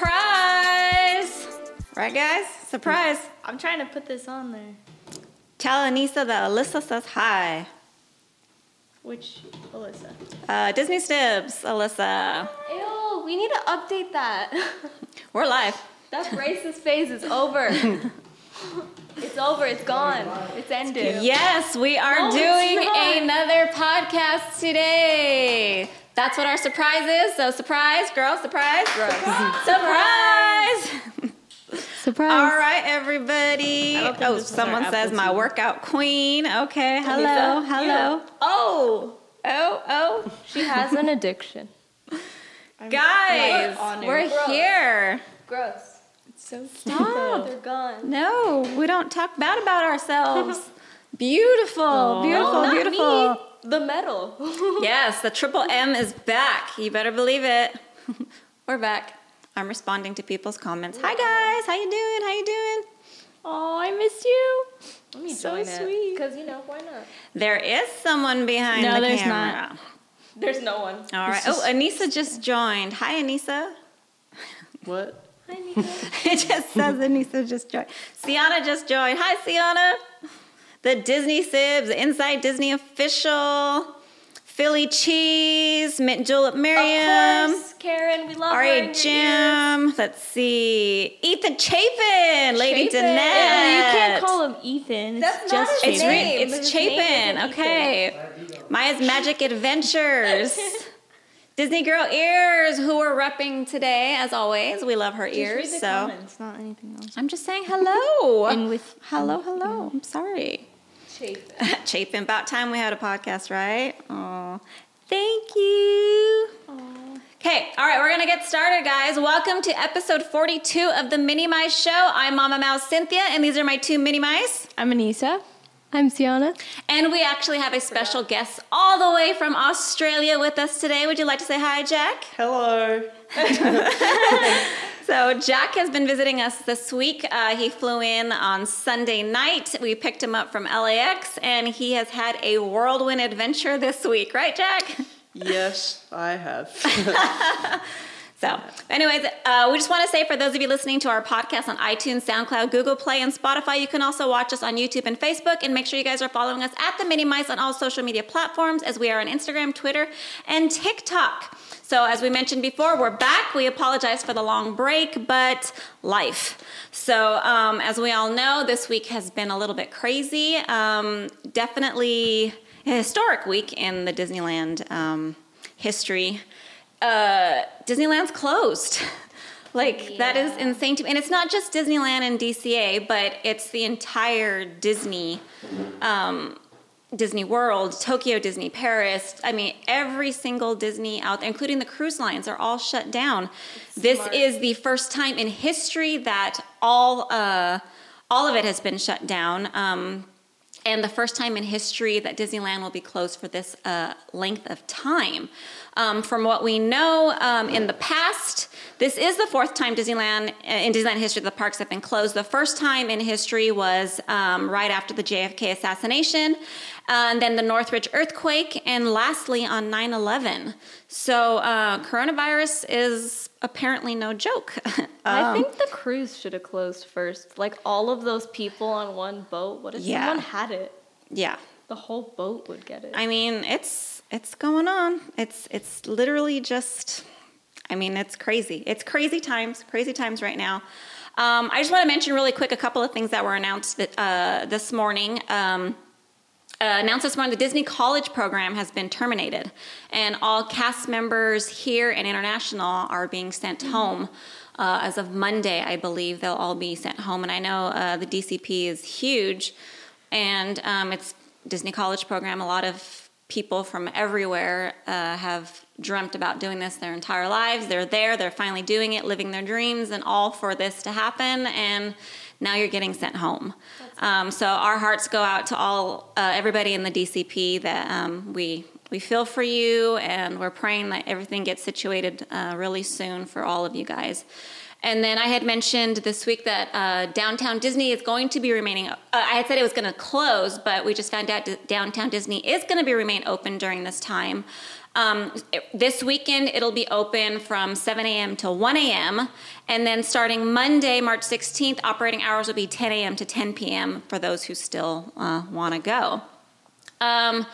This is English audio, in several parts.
Surprise! Right, guys? Surprise. I'm trying to put this on there. Tell Anissa that Alyssa says hi. Which Alyssa? Uh, Disney Sibs, Alyssa. Ew, we need to update that. We're live. that racist phase is over. it's over. It's gone. It's ended. Yes, we are No, it's doing not. another podcast today. That's what our surprise is. So, surprise, girl, surprise. Surprise! Surprise. All right, everybody. I don't think Oh, someone says my workout queen. Okay, hello, hello. you. Oh, Oh, oh. she has an addiction. Guys, we're Gross. here. Gross. It's so cute. Stop. They're gone. No, we don't talk bad about ourselves. Beautiful, beautiful, No, not beautiful. me. The medal. Yes, the triple M is back. You better believe it. We're back. I'm responding to people's comments. Hi guys, how you doing? How you doing? Oh, I miss you. Let me So join sweet. Because you know why not? There is someone behind No, the there's camera. There's no one. All right. Oh, just- oh, Anissa just joined. Hi, Anissa. What? Hi, Nika. it just says Anissa just joined. Sienna just joined. Hi, Sienna. The Disney Sibs, the Inside Disney official, Philly Cheese, Mint Julep Miriam. Of course, Karen. We love her R.A. ears. Jim. Let's see. Ethan Chapin. Lady Chapin. Danette. You can't call him Ethan. It's That's just not his Chapin. name. It's His Chapin. isn't Okay. Maya's Magic Adventures. Disney Girl Ears, who we're repping today, as always. We love her Ethan. ears. Read the so comments, not anything else. I'm just saying hello. And with hello, hello. I'm sorry. Chapin. Chapin, about time we had a podcast, right? Oh, thank you. Okay, all right, we're gonna get started, guys. Welcome to episode 42 of the Mini Mice Show. I'm Mama Mouse Cynthia, and these are my two mini mice. I'm Anissa. I'm Sienna. And we actually have a special guest all the way from Australia with us today. Would you like to say hi, Jack? Hello. So, Jack has been visiting us this week. Uh, he flew in on Sunday night. We picked him up from LAX, and he has had a whirlwind adventure this week, right, Jack? Yes, I have. So, anyways, uh, we just want to say for those of you listening to our podcast on iTunes, SoundCloud, Google Play, and Spotify, you can also watch us on YouTube and Facebook. And make sure you guys are following us at the Mini Mice on all social media platforms, as we are on Instagram, Twitter, and TikTok. So, as we mentioned before, we're back. We apologize for the long break, but life. So, um, as we all know, this week has been a little bit crazy. Um, definitely a historic week in the Disneyland um, history uh, Disneyland's closed. like that is insane to me. And it's not just Disneyland and DCA, but it's the entire Disney, um, Disney World, Tokyo Disney, Paris. I mean, every single Disney out there, including the cruise lines, are all shut down. this smart. is the first time in history that all uh, all of it has been shut down. Um, and the first time in history that Disneyland will be closed for this uh, length of time. Um, from what we know um, in the past, this is the fourth time Disneyland uh, in Disneyland history the parks have been closed. The first time in history was um, right after the JFK assassination, and then the Northridge earthquake, and lastly on 9/11. So uh, coronavirus is apparently no joke. I Um, think the cruise should have closed first. Like all of those people on one boat. What if Yeah. someone had it? yeah. The whole boat would get it. I mean, it's it's going on. It's it's literally just. I mean, it's crazy. It's crazy times. Crazy times right now. Um, I just want to mention really quick a couple of things that were announced uh, this morning. Um, uh, announced this morning the Disney College program has been terminated, and all cast members here and international are being sent home. Uh, as of Monday, I believe they'll all be sent home. And I know uh, the DCP is huge, and um, it's Disney College program. A lot of people from everywhere uh, have dreamt about doing this their entire lives. They're there, they're finally doing it, living their dreams, and all for this to happen. And now you're getting sent home. Um, so our hearts go out to all uh, everybody in the DCP that um, we we feel for you, and we're praying that everything gets situated uh, really soon for all of you guys. And then I had mentioned this week that uh, Downtown Disney is going to be remaining. Uh, I had said it was going to close, but we just found out Downtown Disney is going to be remain open during this time. Um, this weekend, it'll be open from 7 a.m. to 1 a.m. And then starting Monday, March 16th, operating hours will be 10 a.m. to 10 p.m. for those who still uh, want to go. Um,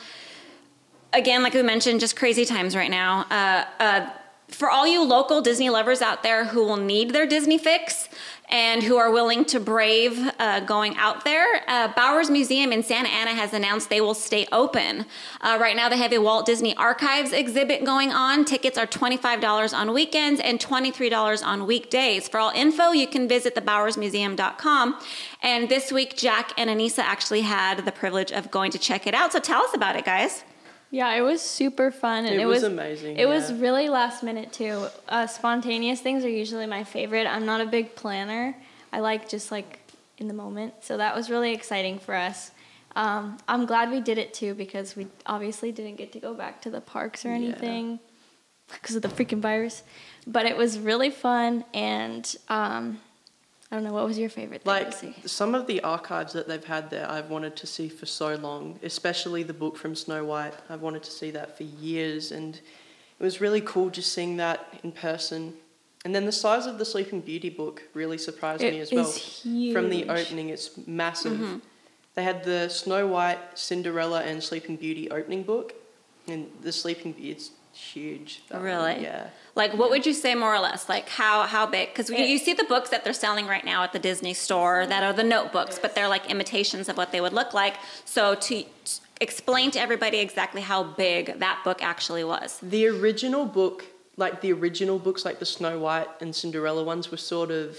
again, like we mentioned, just crazy times right now. Uh, uh, for all you local Disney lovers out there who will need their Disney fix and who are willing to brave uh, going out there, uh, Bowers Museum in Santa Ana has announced they will stay open. Uh, right now, they have a Walt Disney Archives exhibit going on. Tickets are $25 on weekends and $23 on weekdays. For all info, you can visit thebowersmuseum.com. And this week, Jack and Anissa actually had the privilege of going to check it out. So tell us about it, guys. Yeah, it was super fun, and It it, was amazing, It was really last minute too. Uh, spontaneous things are usually my favorite. I'm not a big planner. I like just like in the moment. So that was really exciting for us. Um, I'm glad we did it too because we obviously didn't get to go back to the parks or anything because of the freaking virus. But it was really fun, and um, I don't know what was your favorite thing Like to see. some of the archives that they've had there, I've wanted to see for so long. Especially the book from Snow White. I've wanted to see that for years, and it was really cool just seeing that in person. And then the size of the Sleeping Beauty book really surprised It me as well. is From the opening, it's massive. Mm-hmm. They had the Snow White, Cinderella, and Sleeping Beauty opening book, and the Sleeping Beauty it's huge. Really? Yeah. Like, what would you say more or less? Like, how how big? Because you, see the books that they're selling right now at the Disney store that are the notebooks, but they're like imitations of what they would look like. So to, to explain to everybody exactly how big that book actually was. The original book, like the original books, like the Snow White and Cinderella ones, were sort of,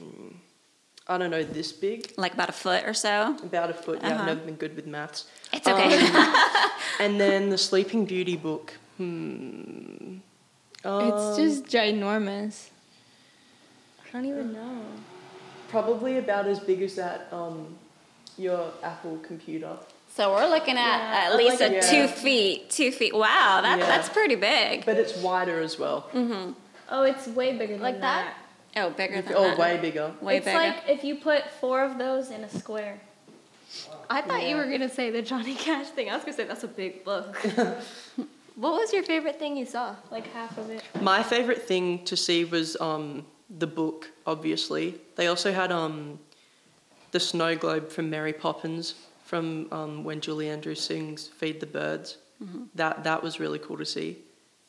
mm, I don't know, this big, Like about a foot or so. about a foot. Yeah, Uh-huh. I've never been good with maths. It's okay. Um, and then the Sleeping Beauty book, hmm. It's um, just ginormous. I don't even know. probably about as big as that um, your Apple computer. so we're looking at Yeah. at least Like a a- two feet. Two feet. Wow, that, Yeah. that's pretty big. But it's wider as well. Mhm. Oh, it's way bigger than Like that? Oh, bigger than oh, that. way bigger. Way it's bigger. like if you put four of those in a square. I thought you were gonna say the Johnny Cash thing. I was gonna say that's a big book. what was your favorite thing you saw? Like half of it. My favorite thing to see was um, the book. Obviously, they also had um, the snow globe from Mary Poppins from um, when Julie Andrews sings "Feed the Birds." That that was really cool to see.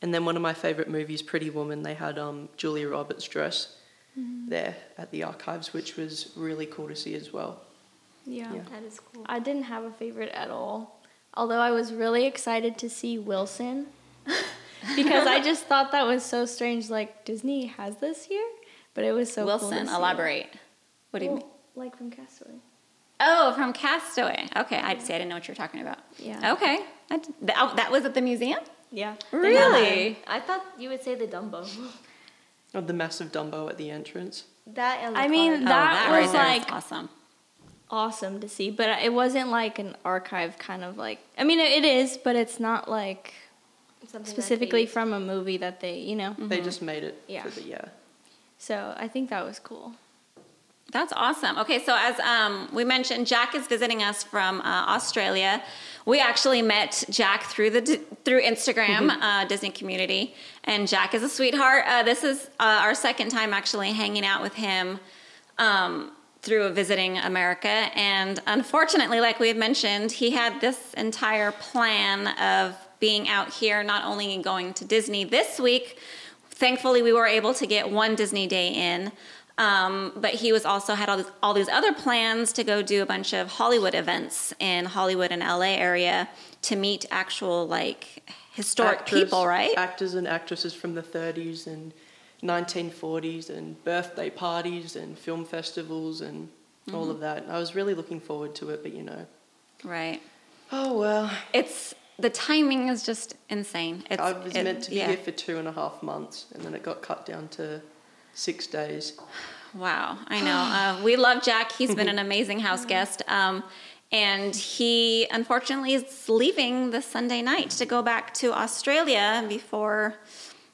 And then one of my favorite movies, Pretty Woman, they had um, Julia Roberts' dress there at the archives, which was really cool to see as well. Yeah. Yeah. That is cool. I didn't have a favorite at all. Although I was really excited to see Wilson. because I just thought that was so strange. Like Disney has this here? But it was so cool to Wilson, see. elaborate. What do you Well, mean? Like from Castaway. Oh, from Castaway. Okay, I'd say I didn't know what you were talking about. Yeah. Okay. I d- th- oh, that was at the museum? Yeah. Really? I thought you would say the Dumbo. Oh, the massive Dumbo at the entrance. That and I the mean, Oh. That was there is like- awesome. Awesome to see, but it wasn't like an archive kind of like. I mean, it is, but it's not like Something specifically from a movie that they, you know. They just made it Yeah. for the yeah. So I think that was cool. That's awesome. Okay, so as um, we mentioned, Jack is visiting us from uh, Australia. We actually met Jack through the through Instagram uh, Disney community, and Jack is a sweetheart. Uh, this is uh, our second time actually hanging out with him um, through visiting America, and unfortunately, like we had mentioned, he had this entire plan of being out here, not only going to Disney this week. Thankfully, we were able to get one Disney day in. Um, but he was also had all these, all these other plans to go do a bunch of Hollywood events in Hollywood and LA area to meet actual like historic Actors- people, right? Actors and actresses from the 30s and 1940s and birthday parties and film festivals and Mm-hmm. all of that. I was really looking forward to it, but you know. right. Oh well. It's the timing is just insane. It's, I was it- meant to be yeah. here for two and a half months, and then it got cut down to six days. Wow, I know. Uh, we love Jack. He's been an amazing house guest. Um, and he unfortunately is leaving this Sunday night to go back to Australia before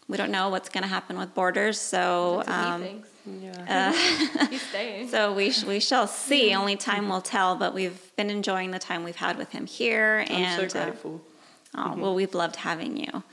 we don't know what's going to happen with borders. So, That's he um, thinks. Yeah. He's staying. So we sh- we shall see. Only time will tell. But we've been enjoying the time we've had with him here, I'm and so uh, grateful. Oh, well, we've loved having you.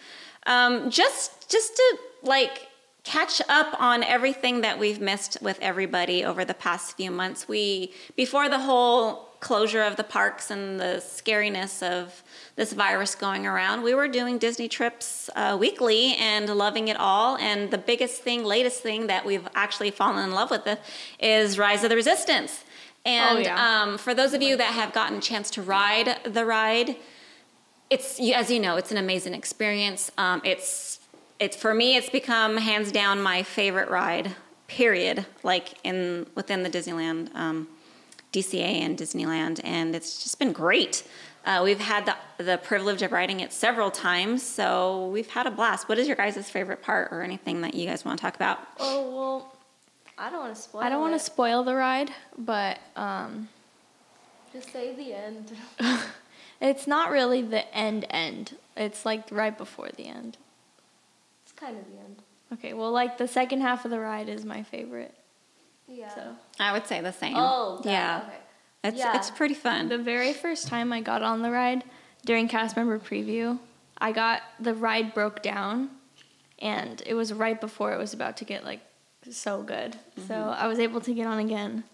Um, just just to like catch up on everything that we've missed with everybody over the past few months. We before the whole closure of the parks and the scariness of this virus going around, we were doing Disney trips uh, weekly and loving it all. And the biggest thing, latest thing that we've actually fallen in love with is Rise of the Resistance. And yeah. um, for those of you that have gotten a chance to ride the ride, it's as you know, it's an amazing experience. Um, it's it's for me, it's become hands down my favorite ride. Period. Like in within the Disneyland, um, DCA and Disneyland, and it's just been great. Uh, we've had the the privilege of riding it several times, so we've had a blast. What is your guys' favorite part, or anything that you guys want to talk about? Oh well, I don't want to spoil. I don't want to spoil the ride, but um, Just say the end. it's not really the end end. It's like right before the end. It's kind of the end. Okay, well, like the second half of the ride is my favorite. Yeah. So I would say the same. Oh. that- yeah, Okay. It's Yeah. it's pretty fun. the very first time I got on the ride during cast member preview, I got the ride broke down, and it was right before it was about to get like so good. So mm-hmm. I was able to get on again,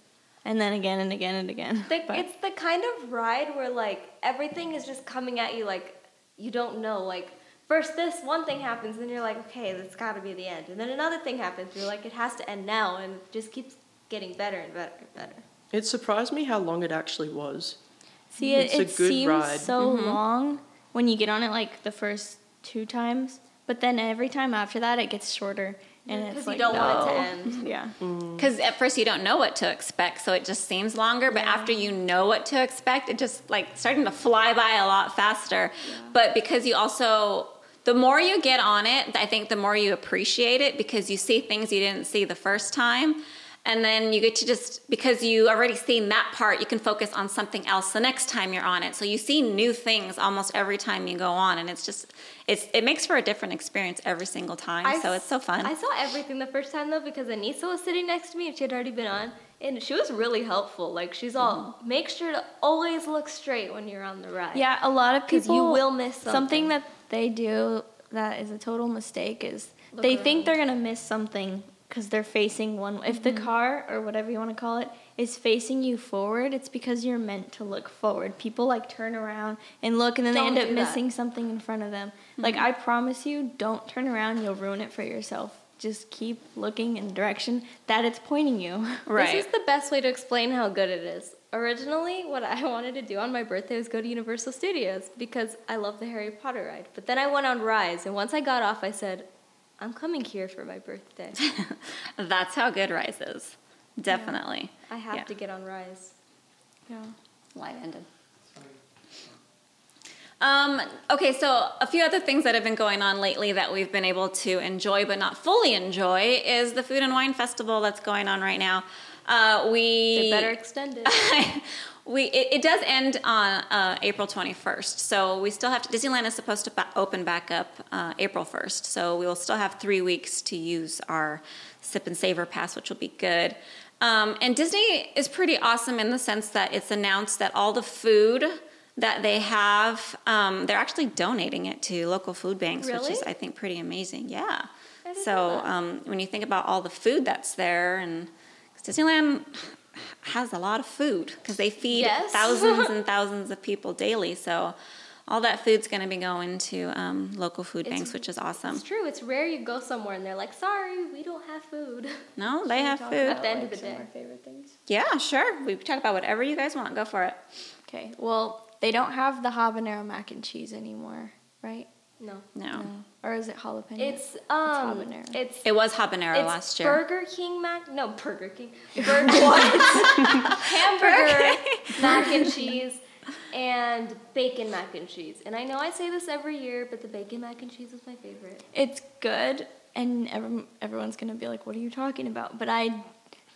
and then again and again and again. The, it's the kind of ride where like everything is just coming at you like you don't know like first this one thing happens and you're like okay that's got to be the end and then another thing happens you're like it has to end now and it just keeps getting better and better and better It surprised me how long it actually was. See, it, It's a it good seems ride. so mm-hmm. long when you get on it like the first two times, but then every time after that it gets shorter, and because it's you like don't want it to end Yeah, mm. Because at first you don't know what to expect, so it just seems longer. But after you know what to expect, it just like starting to fly by a lot faster. But because you also, the more you get on it, I think the more you appreciate it because you see things you didn't see the first time. And then you get to just, because you already seen that part, you can focus on something else the next time you're on it. So you see new things almost every time you go on. And it's just, it's, it makes for a different experience every single time. I so it's so fun. I saw everything the first time though because Anissa was sitting next to me and she had already been on, and she was really helpful. Like she's all Mm-hmm. make sure to always look straight when you're on the ride. yeah. A lot of people you will miss something something. that they do that is a total mistake. Is Look they think they're gonna miss something because they're facing one. If the mm-hmm. car or whatever you want to call it is facing you forward, it's because you're meant to look forward. People like turn around and look, and then Don't they end do up that. missing something in front of them. Like mm-hmm. I promise you, don't turn around. You'll ruin it for yourself. Just keep looking in the direction that it's pointing you. right. This is the best way to explain how good it is. Originally, what I wanted to do on my birthday was go to Universal Studios because I love the Harry Potter ride. But then I went on Rise, and once I got off, I said, I'm coming here for my birthday. That's how good Rise is. Definitely. I have Yeah. to get on Rise. Yeah. Light ended. Um, okay, so a few other things that have been going on lately that we've been able to enjoy but not fully enjoy is the Food and Wine Festival that's going on right now. Uh, we They better extend it. we it, it does end on uh, April 21st, so we still have to. Disneyland is supposed to ba- open back up uh, April 1st, so we will still have three weeks to use our Sip and Savor Pass, which will be good. Um, and Disney is pretty awesome in the sense that it's announced that all the food that they have, um, they're actually donating it to local food banks, which is I think pretty amazing. Yeah. So um, when you think about all the food that's there, and Disneyland has a lot of food because they feed Yes. thousands and thousands of people daily. So all that food's going to be going to um, local food It's- banks, which is awesome. It's true. It's rare you go somewhere and they're like, sorry, we don't have food. No, they have Talk food. At the end of like, the some day. our favorite things. Yeah, sure. We can talk about whatever you guys want. Go for it. Okay. Well, they don't have the habanero mac and cheese anymore, right? No. No. Or is it jalapeno? It's um habanero. it's It was habanero it's last year. Burger King mac no Burger King. Burger hamburger mac and cheese and bacon mac and cheese. And I know I say this every year, but the bacon mac and cheese is my favorite. It's good, and every, everyone's gonna be like, "What are you talking about?" But I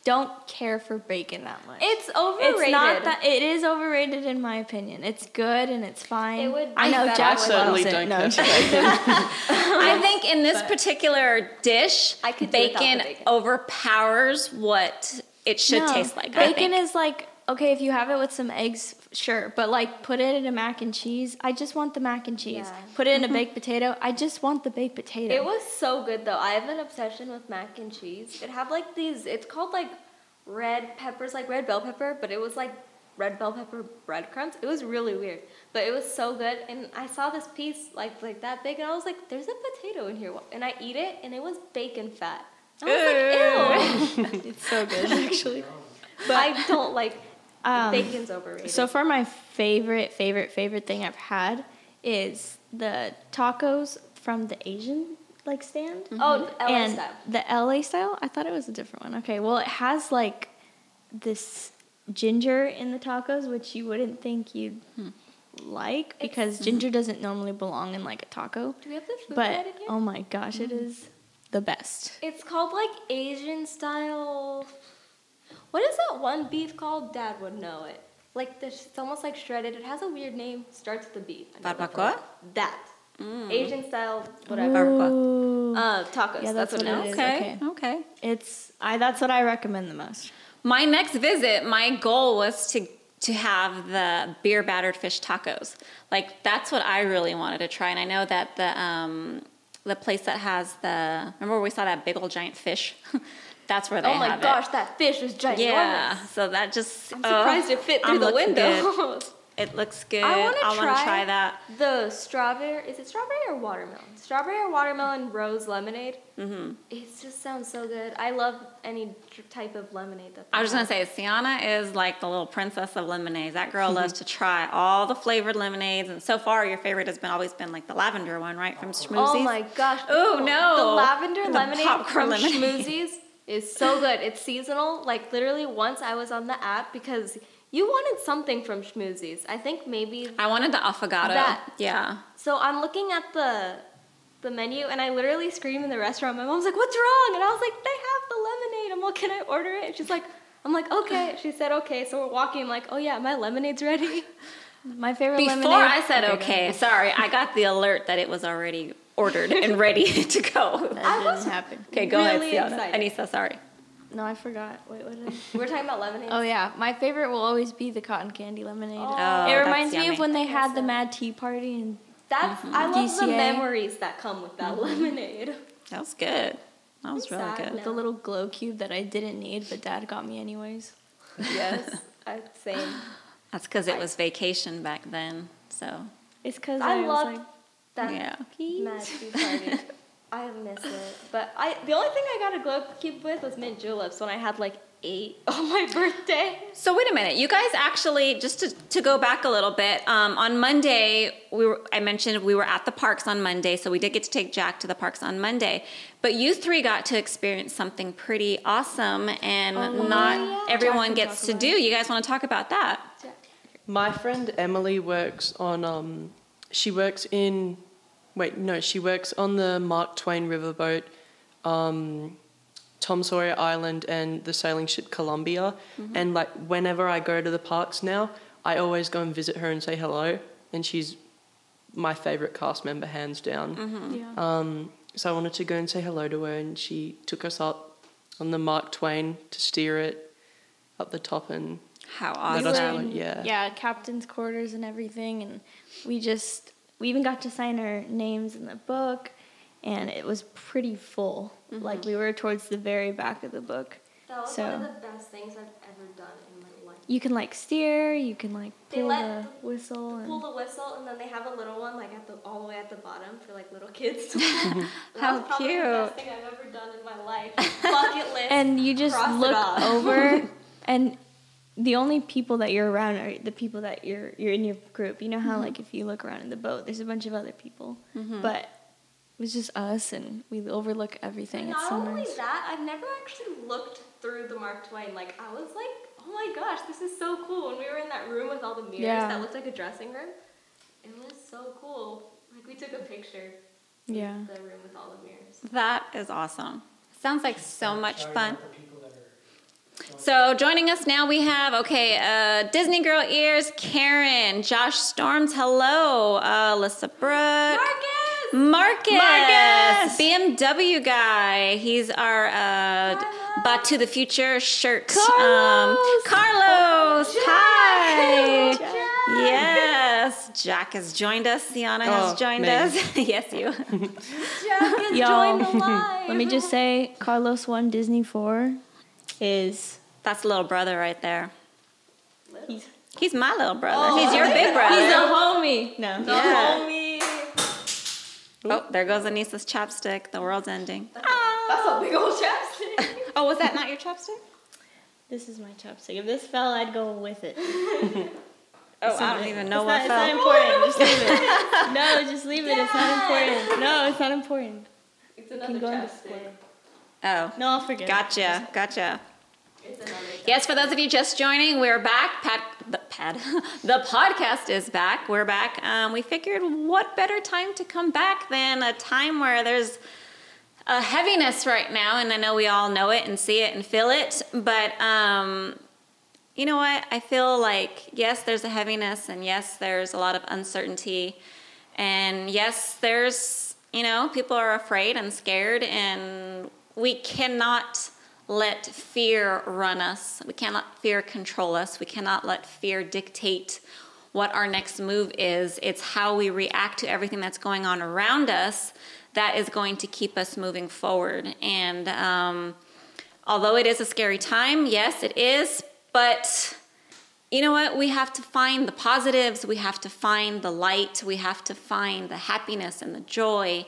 don't care for bacon that much. It's overrated. It's not that. It is overrated in my opinion. It's good and it's fine. It would I know better Jack I certainly loves it. don't No, I'm for just- bacon. I think in this particular dish, I could do without the bacon, bacon. overpowers what it should No, taste like. I Bacon think. is like okay if you have it with some eggs, sure, but like put it in a mac and cheese. I just want the mac and cheese. Yeah. Put it in a mm-hmm. baked potato. I just want the baked potato. It was so good though. I have an obsession with mac and cheese. It had like these. It's called like red peppers, like red bell pepper, but it was like red bell pepper breadcrumbs. It was really weird, but it was so good. And I saw this piece like like that big, and I was like, "There's a potato in here," and I eat it, and it was bacon fat. I was like, "Ew." it's so good actually. but I don't like Um, bacon's overrated. So far, my favorite, favorite, favorite thing I've had is the tacos from the Asian like stand. Mm-hmm. oh, LA and style. the LA style. I thought it was a different one. Okay, well, it has like this ginger in the tacos, which you wouldn't think you'd hmm. like because mm-hmm. ginger doesn't normally belong in like a taco. Do we have the food But oh my gosh, it mm-hmm. is the best. It's called like Asian style. What is that one beef called? Dad would know it. Like this, it's almost like shredded. It has a weird name. Starts with a B. I know that for Barbacoa? fact. That. Asian style, whatever. Ooh. Uh, tacos. Yeah, that's, that's what, what it it is. is. Okay. okay. Okay. It's I. That's what I recommend the most. My next visit, my goal was to to have the beer battered fish tacos. Like that's what I really wanted to try. And I know that the um, the place that has the remember where we saw that big old giant fish. that's where they Oh my gosh, it. that fish was ginormous. Yeah. So that just I'm oh, surprised it fit through I'm the window. It looks good. I want to try, try that. The strawberry. Is it strawberry or watermelon? Strawberry or watermelon rose lemonade. hmm It just sounds so good. I love any type of lemonade that. I was just gonna say, Sienna is like the little princess of lemonades. That girl loves to try all the flavored lemonades, and so far, your favorite has been always been like the lavender one, right, from Schmoozie's. Oh my gosh. Ooh, no. The lavender The lemonade popcorn from lemonade. Schmoozie's is so good. It's seasonal. Like literally once I was on the app because you wanted something from Schmoozie's. I think maybe I wanted the affogato. That. Yeah. so I'm looking at the the menu and I literally scream in the restaurant. My mom's like, "What's wrong?" And I was like, "They have the lemonade." I'm like, "Can I order it?" And she's like, "I'm like, okay." She said, "Okay." So we're walking. I'm like, "Oh yeah, my lemonade's ready." My favorite Before lemonade. Before I said okay, sorry, I got the alert that it was already ordered and ready to go. That didn't happen. Okay, go Really ahead, Sienna. excited. Anissa, sorry. No, I forgot. Wait, what did I? We're talking about lemonade. Oh yeah, my favorite will always be the cotton candy lemonade. Oh, oh it that's reminds me yummy. of when they had the Mad Tea Party and That's I love the memories that come with that mm-hmm. lemonade. That was good. That was I'm really sad good. the little glow cube that I didn't need, but Dad got me anyways. Yes, I, same. That's because it was vacation back then. So It's because I I, was like, that yeah. Mad Tea Party. I miss it. But I the only thing I got a glow cube with was mint juleps when I had like eight on my birthday. So wait a minute, you guys actually just to, to go back a little bit. Um, on Monday, we were I mentioned we were at the parks on Monday, so we did get to take Jack to the parks on Monday. But you three got to experience something pretty awesome, and not yeah. everyone Jack gets to about do. You guys want to talk about that? My friend Emily works on um she works in wait, no, she works on the Mark Twain riverboat, um Tom Sawyer Island and the sailing ship Columbia. And like whenever I go to the parks now, I always go and visit her and say hello. And she's my favorite cast member hands down. yeah. Um, so I wanted to go and say hello to her, and she took us up on the Mark Twain to steer it up the top and How let us awesome! go. Yeah. yeah, captain's quarters and everything, and we just we even got to sign our names in the book, and it was pretty full. Mm-hmm. Like we were towards the very back of the book. That was So- one of the best things I've ever done in my life. You can like steer, you can like pull the whistle, Pull and the whistle and then they have a little one like at the all the way at the bottom for like little kids to pull. that How was probably the cute. best thing I've ever done in my life. Bucket list. and you just look over and the only people that you're around are the people that you're you're in your group you know how like if you look around in the boat there's a bunch of other people mm-hmm. but it was just us and we overlook everything it's Not so only nice that, I've never actually looked through the Mark Twain. Like I was like, oh my gosh, this is so cool. When we were in that room with all the mirrors Yeah. that looked like a dressing room, it was so cool. Like we took a picture. yeah The room with all the mirrors. That is awesome. Sounds like so much Sorry fun. about the people that are So joining us now, we have okay, uh, Disney Girl ears, Karen, Josh Storms, hello, uh, Alyssa Brooke, Marcus! Marcus, Marcus! BMW guy. He's our uh, Back to the Future shirt. Carlos! Carlos, hi. Jack. Yes, Jack has joined us. Sienna has Oh, joined me. us. yes, you. Jack has Yo, joined the line. Let me just say, Carlos won Disney Four is That's little brother right there. he's, He's my little brother. Oh, he's your big brother. he's a homie. No, Yeah. Homie. Oh, there goes Anissa's chapstick. The world's ending. That's a big old chapstick. Oh, was that not your chapstick? this is my chopstick. If this fell, I'd go with it. Oh, I don't even know it's what not, fell. It's not important. Just leave it. No, just leave it. It's not important. No, it's not important. It's Can another go on chapstick. Display. Oh, No, I'll forget. gotcha, gotcha. Yes, for those of you just joining, we're back. Pad, the pad, the podcast is back. We're back. Um, we figured, what better time to come back than a time where there's a heaviness right now, and I know we all know it and see it and feel it. But um, you know what? I feel like yes, there's a heaviness, and yes, there's a lot of uncertainty, and yes, there's you know people are afraid and scared, and we cannot let fear run us. We cannot fear control us. We cannot let fear dictate what our next move is. It's how we react to everything that's going on around us that is going to keep us moving forward. And um, although it is a scary time, yes, it is, but you know what? We have to find the positives, we have to find the light, we have to find the happiness and the joy.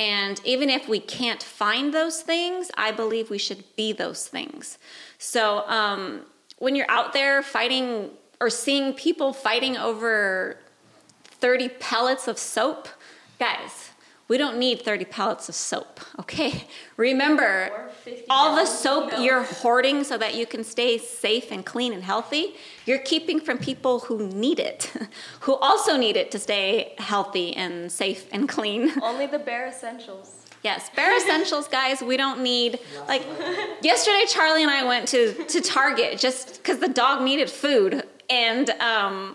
And even if we can't find those things, I believe we should be those things. So um, when you're out there fighting or seeing people fighting over 30 pellets of soap, guys, we don't need 30 pallets of soap, okay? Remember, all the soap you're hoarding so that you can stay safe and clean and healthy, you're keeping from people who need it, who also need it to stay healthy and safe and clean. Only the bare essentials. Yes, bare essentials, guys. We don't need like yesterday. Charlie and I went to to Target just because the dog needed food, and um,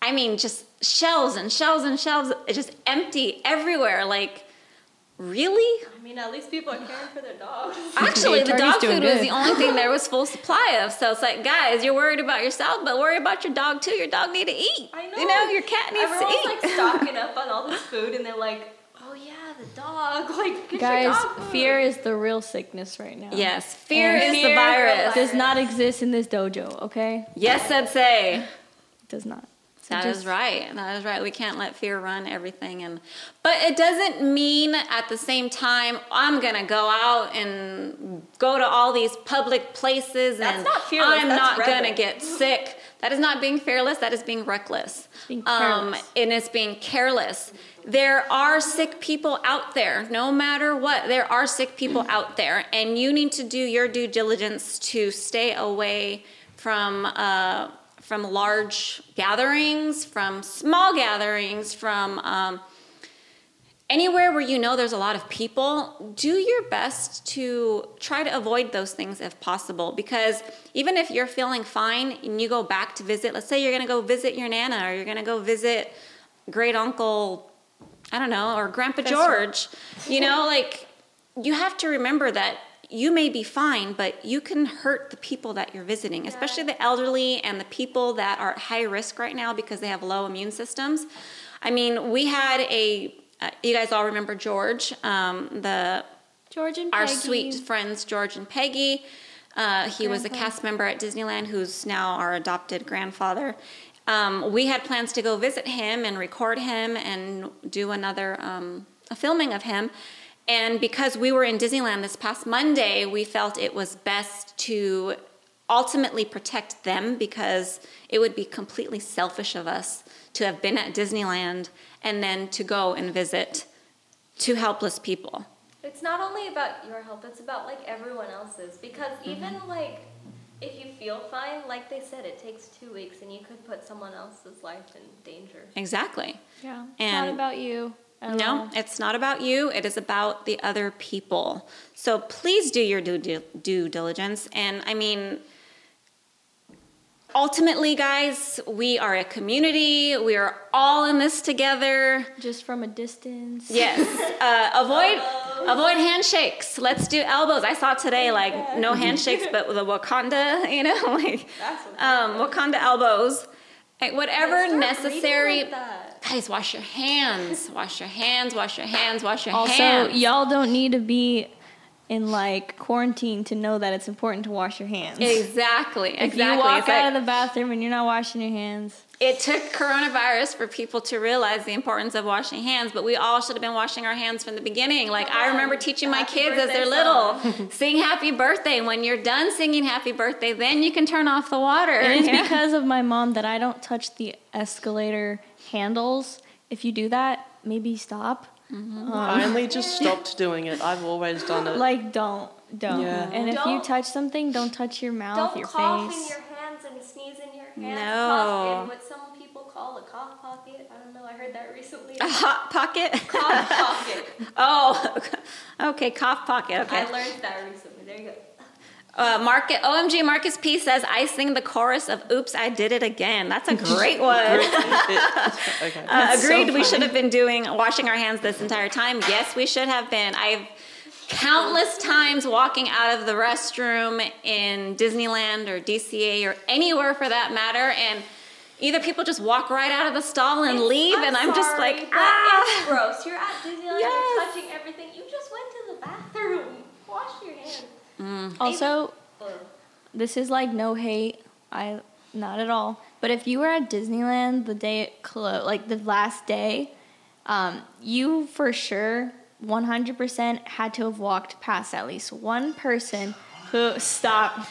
I mean, just shelves and shelves and shelves, just empty everywhere. Like, really? I mean, at least people are caring for their dogs. Actually, the dog doing food was the only thing there was full supply of. So it's like, guys, you're worried about yourself, but worry about your dog too. Your dog need to eat. I know. You know, your cat needs Everyone's to eat. like stocking up on all this food, and they're like, "Oh yeah, the dog." Like, get your Guys, dog food. fear is the real sickness right now. yes, fear And is the virus. Does not exist in this dojo, okay? Yes, I'd say. It does not. That is just- right. That is right. We can't let fear run everything and but it doesn't mean at the same time I'm going to go out and go to all these public places That's and not fearless, I'm not going to get sick. That is not being fearless, that is being reckless. being Um, and it's being careless. There are sick people out there, no matter what. There are sick people out there, and you need to do your due diligence to stay away from uh, from large gatherings, from small gatherings, from um, anywhere where you know there's a lot of people. Do your best to try to avoid those things if possible, because even if you're feeling fine and you go back to visit, let's say you're going to go visit your nana or you're going to go visit great uncle I don't know, or Grandpa George. You know, like you have to remember that you may be fine, but you can hurt the people that you're visiting, especially the elderly and the people that are at high risk right now because they have low immune systems. I mean, we had a, uh, you guys all remember George, um, the George and our Peggy. sweet friends George and Peggy. Uh, he was a cast member at Disneyland, who's now our adopted grandfather. Um, we had plans to go visit him and record him and do another um, a filming of him. And because we were in Disneyland this past Monday, we felt it was best to ultimately protect them because it would be completely selfish of us to have been at Disneyland and then to go and visit two helpless people. It's not only about your health, it's about like everyone else's. Because Mm-hmm. even like if you feel fine, like they said, it takes two weeks and you could put someone else's life in danger. Exactly. Yeah. It's And- not about you. No, it's not about you. It is about the other people. So please do your due, due, diligence. And I mean, ultimately, guys, we are a community. We are all in this together. Just from a distance. Yes. Uh, avoid avoid handshakes. Let's do elbows. I saw today like no handshakes, but with a Wakanda. You know, like um, Wakanda elbows. Like, whatever necessary. reading like that. Guys, wash your hands. Wash your hands. Wash your hands. Wash your Also, hands. Also, y'all don't need to be in like quarantine to know that it's important to wash your hands. Exactly. If exactly. you walk It's out like- of the bathroom and you're not washing your hands, it took coronavirus for people to realize the importance of washing hands, but we all should have been washing our hands from the beginning. Like I remember teaching my Happy kids as they're birthday little, sing happy birthday. When you're done singing happy birthday, then you can turn off the water. and it's Yeah. because of my mom that I don't touch the escalator handles. If you do that, maybe stop. Mm-hmm. Um, I only just stopped doing it. I've always done it. Like, don't, don't. Yeah. And if you Don't- touch something, don't touch your mouth, Don't your cough face. in your hands and sneeze in your hands. No. Heard that recently. a hot pocket. cough pocket. oh, okay, cough pocket. Okay. I learned that recently. There you go. Uh, Market OMG Marcus P says I sing the chorus of "Oops, I Did It Again." That's a great one. Okay. Uh, That's so agreed. we should have been doing washing our hands this entire time. Yes, we should have been. I've countless times walking out of the restroom in Disneyland or DCA or anywhere for that matter, and either people just walk right out of the stall and It's- leave, and I'm just like, ah. It's gross. You're at Disneyland. Yes. You're touching everything. You just went to the bathroom. Wash your hands. Also, Ugh. this is like no hate. I not at all. But if you were at Disneyland the day it closed, like the last day, um, you for sure 100% had to have walked past at least one person who stop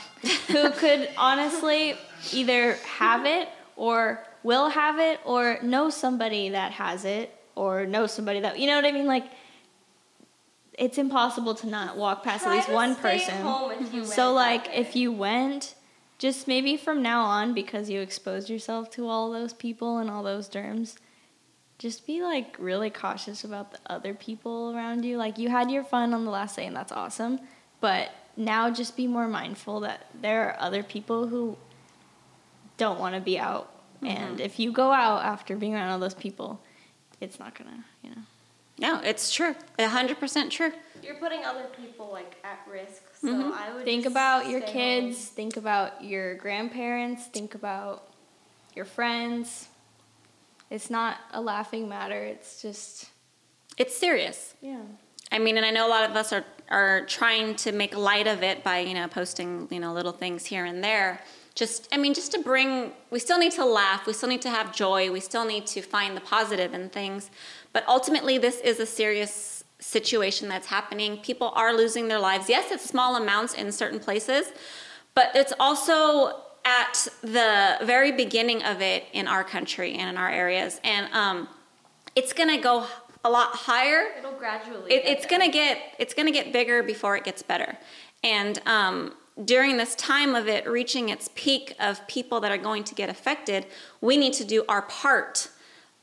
who could honestly either have it or will have it or know somebody that has it or know somebody that you know what I mean like it's impossible to not walk past Try at least one person. home if you So like if you went, just maybe from now on because you exposed yourself to all those people and all those germs, just be like really cautious about the other people around you. Like you had your fun on the last day and that's awesome, but now just be more mindful that there are other people who don't want to be out. And if you go out after being around all those people, it's not gonna, you know. No, it's true. hundred percent true. You're putting other people like at risk. So Mm-hmm. I would Think just about your kids, home. think about your grandparents, think about your friends. It's not a laughing matter. It's just It's serious. yeah. I mean, and I know a lot of us are are trying to make light of it by you know posting you know little things here and there. Just I mean, just to bring. We still need to laugh. We still need to have joy. We still need to find the positive in things. But ultimately, this is a serious situation that's happening. People are losing their lives. Yes, it's small amounts in certain places, but it's also at the very beginning of it in our country and in our areas, and um, it's going to go a lot higher It'll gradually. it, it's gonna get it's gonna get bigger before it gets better and um, during this time of it reaching its peak of people that are going to get affected we need to do our part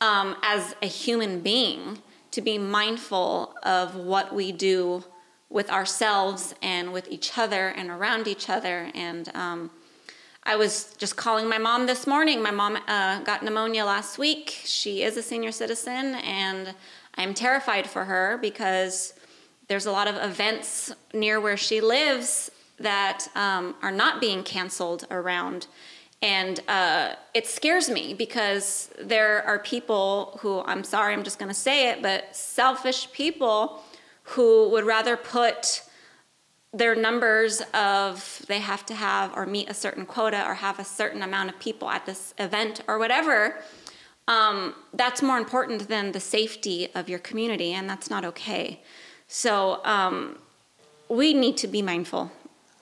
um, as a human being to be mindful of what we do with ourselves and with each other and around each other and um, I was just calling my mom this morning. My mom uh, got pneumonia last week. She is a senior citizen, and I'm terrified for her because there's a lot of events near where she lives that um, are not being canceled around. And uh, it scares me because there are people who, I'm sorry, I'm just going to say it, but selfish people who would rather put their numbers of they have to have or meet a certain quota or have a certain amount of people at this event or whatever um, that's more important than the safety of your community and that's not okay so um, we need to be mindful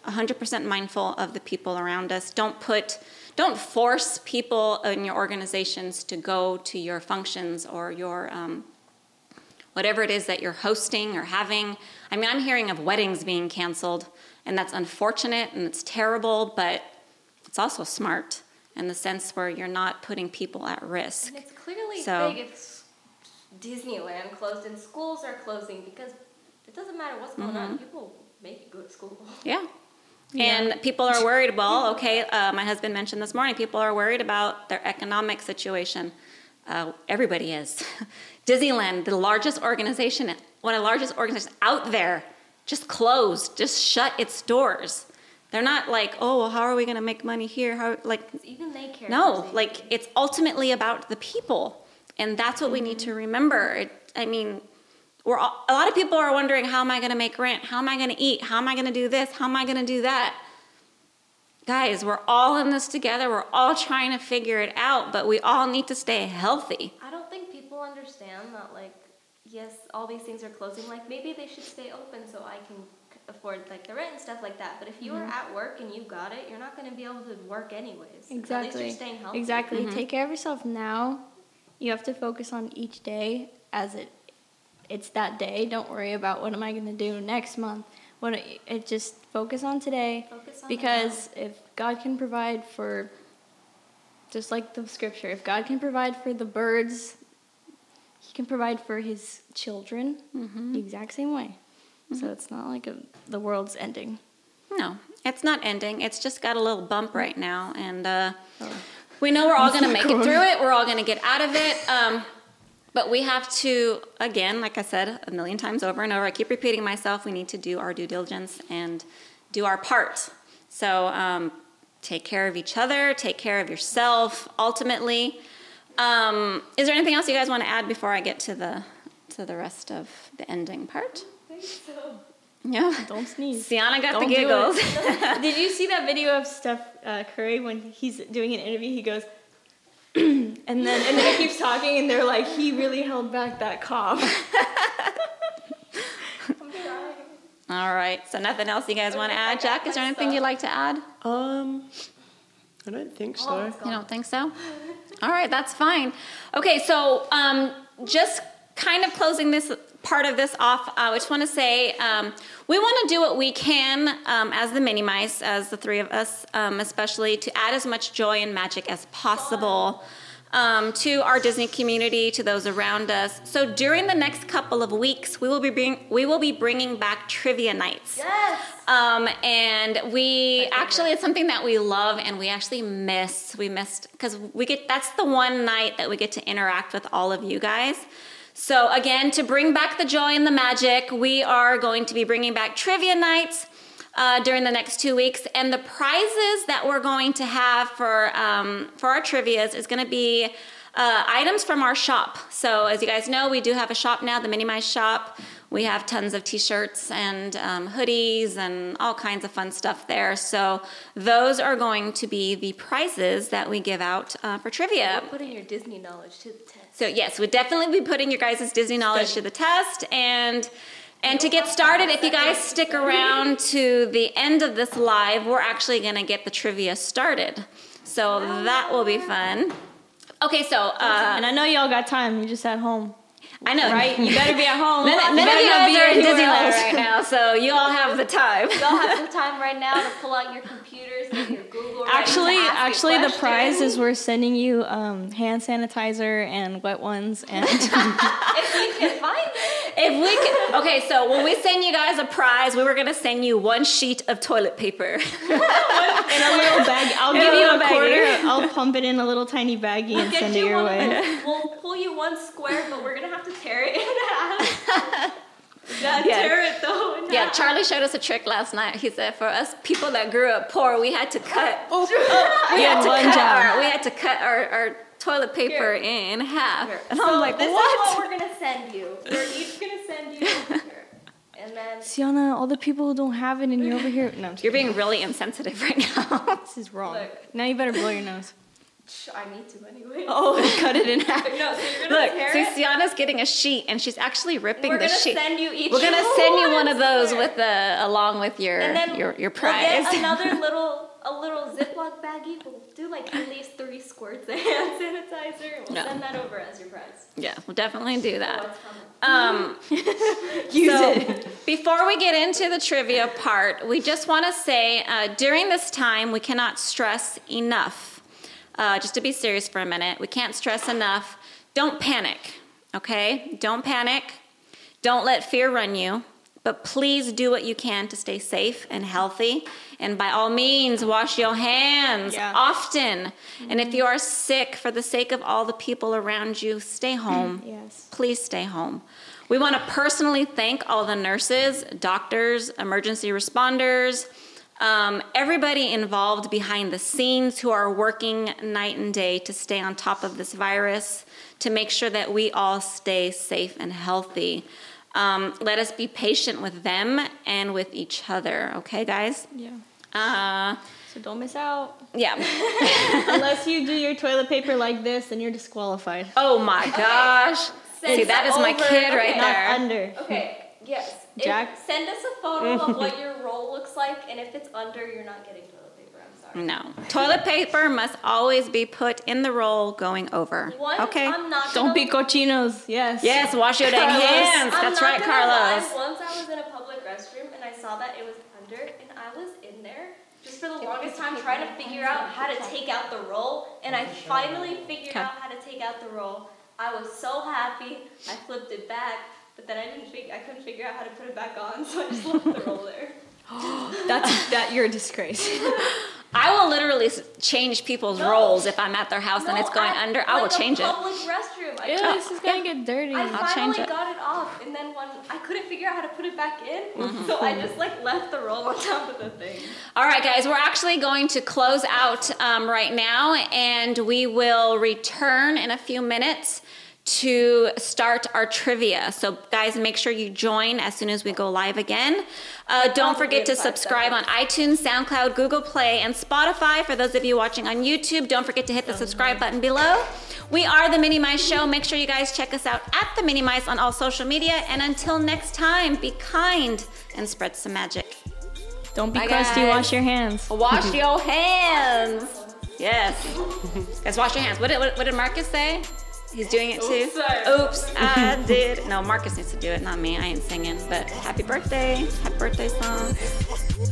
100% mindful of the people around us don't put don't force people in your organizations to go to your functions or your um, whatever it is that you're hosting or having. I mean, I'm hearing of weddings being canceled, and that's unfortunate and it's terrible, but it's also smart in the sense where you're not putting people at risk. And it's clearly So- big. It's Disneyland closed and schools are closing because it doesn't matter what's going on. People make you go to school. Yeah. And people are worried. Well, okay, uh, my husband mentioned this morning, people are worried about their economic situation. Uh, everybody is. Disneyland, the largest organization, one of the largest organizations out there, just closed, just shut its doors. They're not like, oh, well, how are we going to make money here? How, like, Even they care. no, like it's ultimately about the people, and that's what we need to remember. It, I mean, we're all, a lot of people are wondering, how am I going to make rent? How am I going to eat? How am I going to do this? How am I going to do that? Guys, we're all in this together. We're all trying to figure it out, but we all need to stay healthy. I don't think people understand that, like, yes, all these things are closing. Like, maybe they should stay open so I can afford, like, the rent and stuff like that. But if you are mm-hmm. at work and you got it, you're not going to be able to work anyways. At least Exactly. you're staying healthy. Exactly. Mm-hmm. Take care of yourself now. You have to focus on each day as it it's that day. Don't worry about what am I going to do next month. What it, it just focus on today Focus on because if God can provide for just like the scripture, if God can provide for the birds, he can provide for his children the exact same way. So it's not like a, the world's ending. No, it's not ending. It's just got a little bump right now, and uh, we know we're all going to make it through it. We're all going to get out of it. Um, but we have to, again, like I said a million times over and over, I keep repeating myself, we need to do our due diligence and do our part. So um, take care of each other, take care of yourself, ultimately. Um, is there anything else you guys want to add before I get to the to the rest of the ending part? I so. Yeah. Don't sneeze. Sienna got Don't the giggles. Did you see that video of Steph uh, Curry when he's doing an interview? He goes, and then and then he keeps talking, and they're like, he really held back that cough. All right. So nothing else you guys want to add, Jack? Is there anything you'd like to add? Um, I don't think so. Oh, You don't think so? All right, that's fine. Okay, so um, just kind of closing this part of this off, uh, I just want to say um, we want to do what we can um, as the mini mice, as the three of us, um, especially to add as much joy and magic as possible. Um, to our Disney community, to those around us. So during the next couple of weeks, we will be bring, we will be bringing back trivia nights. Yes. Um, and we actually, it's something that we love and we actually miss. We missed because we get that's the one night that we get to interact with all of you guys. So, again, to bring back the joy and the magic, we are going to be bringing back trivia nights. Uh, during the next two weeks, and the prizes that we're going to have for um, for our trivia's is going to be uh, items from our shop. So, as you guys know, we do have a shop now, the Mini Mice Shop. We have tons of T-shirts and um, hoodies and all kinds of fun stuff there. So, those are going to be the prizes that we give out uh, for trivia. We're putting your Disney knowledge to the test. So yes, we'd definitely be putting your guys' Disney knowledge to the test and and to get started, if you guys stick around to the end of this live, we're actually gonna get the trivia started. So that will be fun. Okay, so uh, and I know y'all got time. You're just at home, I know, right? You better be at home. None, none you of you guys are in Disneyland right now, so you all have the time. Y'all have some time right now to pull out your computers and your Google. Actually, ask actually, the prize is we're sending you um, hand sanitizer and wet ones and if we can find it. If we can, okay, so when we send you guys a prize, we were gonna send you one sheet of toilet paper. in a little bag. I'll In a give you little a baggie. quarter. I'll pump it in a little tiny baggie and Get send it your one way. those- We'll pull you one square, but we're gonna have to tear it in half. Yeah. tear it though. in Yeah, half. Charlie showed us a trick last night. He said for us people that grew up poor, we had to cut. Oh, oh, oh we had to cut our we had to cut our, our toilet paper Here. in half. Here. And so I'm like, this what? is what we're gonna send you. We're each gonna send you here, and then Sienna, all the people who don't have it and you're over here. No, I'm just You're being really insensitive right now. This is wrong. Look. Now you better blow your nose. I need to anyway. Oh, cut it in half. No, so you're gonna Look, tear see, it. Sienna's getting a sheet and she's actually ripping We're the gonna sheet. send you each. We're gonna send you one of those with the along with your and then your your prize. We'll get another little a little Ziploc baggie. We'll do like at least three squirts of hand sanitizer. We'll No. send that over as your prize. yeah, we'll definitely do that. Um, Use so, it. Before we get into the trivia part, we just want to say uh, during this time, we cannot stress enough. Uh, just to be serious for a minute, we can't stress enough. Don't panic, Okay? Don't panic. Don't let fear run you. But please do what you can to stay safe and healthy. And by all means, wash your hands Yeah. often. And if you are sick, for the sake of all the people around you, stay home. Yes. Please stay home. We want to personally thank all the nurses, doctors, emergency responders, um, everybody involved behind the scenes who are working night and day to stay on top of this virus, to make sure that we all stay safe and healthy. Um, let us be patient with them and with each other, okay, guys? Yeah. Uh, So don't miss out. yeah. Unless you do your toilet paper like this, then you're disqualified. Oh my gosh. See, Send that is my over- kid right okay. Not there. under. Okay, yes. If- send us a photo of what your roll looks like, and if it's under, you're not getting toilet paper. I'm sorry. No. Toilet paper must always be put in the roll going over. Once Okay. I'm not Don't be cochinos. Yes. Yes, wash your dang hands. I'm That's right, Carlos. Lie. Once I was in a public restroom and I saw that it was under, and I was in there just for the longest time trying to figure out how to take out the roll, and I finally figured Okay. out how to take out the roll. I was so happy. I flipped it back, but then I didn't fig- I couldn't figure out how to put it back on, so I just left the roll there. That's that. You're a disgrace. I will literally s- change people's No. rolls if I'm at their house and it's going at, under. I will like, a change it. Public restroom. I Ew, couldn't- this is gonna get dirty. I I'll finally change it. got it off, and then when I couldn't figure out how to put it back in, Mm-hmm. so I just like left the roll on top of the thing. All right, guys, we're actually going to close out um, right now and we will return in a few minutes to start our trivia. So, guys, make sure you join as soon as we go live again. Uh, don't forget to subscribe on iTunes, SoundCloud, Google Play, and Spotify. For those of you watching on YouTube, don't forget to hit the subscribe button below. We are the Mini Mice Show. Make sure you guys check us out at the Mini Mice on all social media. And until next time, be kind and spread some magic. Don't be Bye, crusty. guys. Wash your hands. Wash your hands. Yes. Guys, wash your hands. What did, what, what did Marcus say? He's doing it too. Oops. I did. No, Marcus needs to do it, not me. I ain't singing. But happy birthday. Happy birthday song.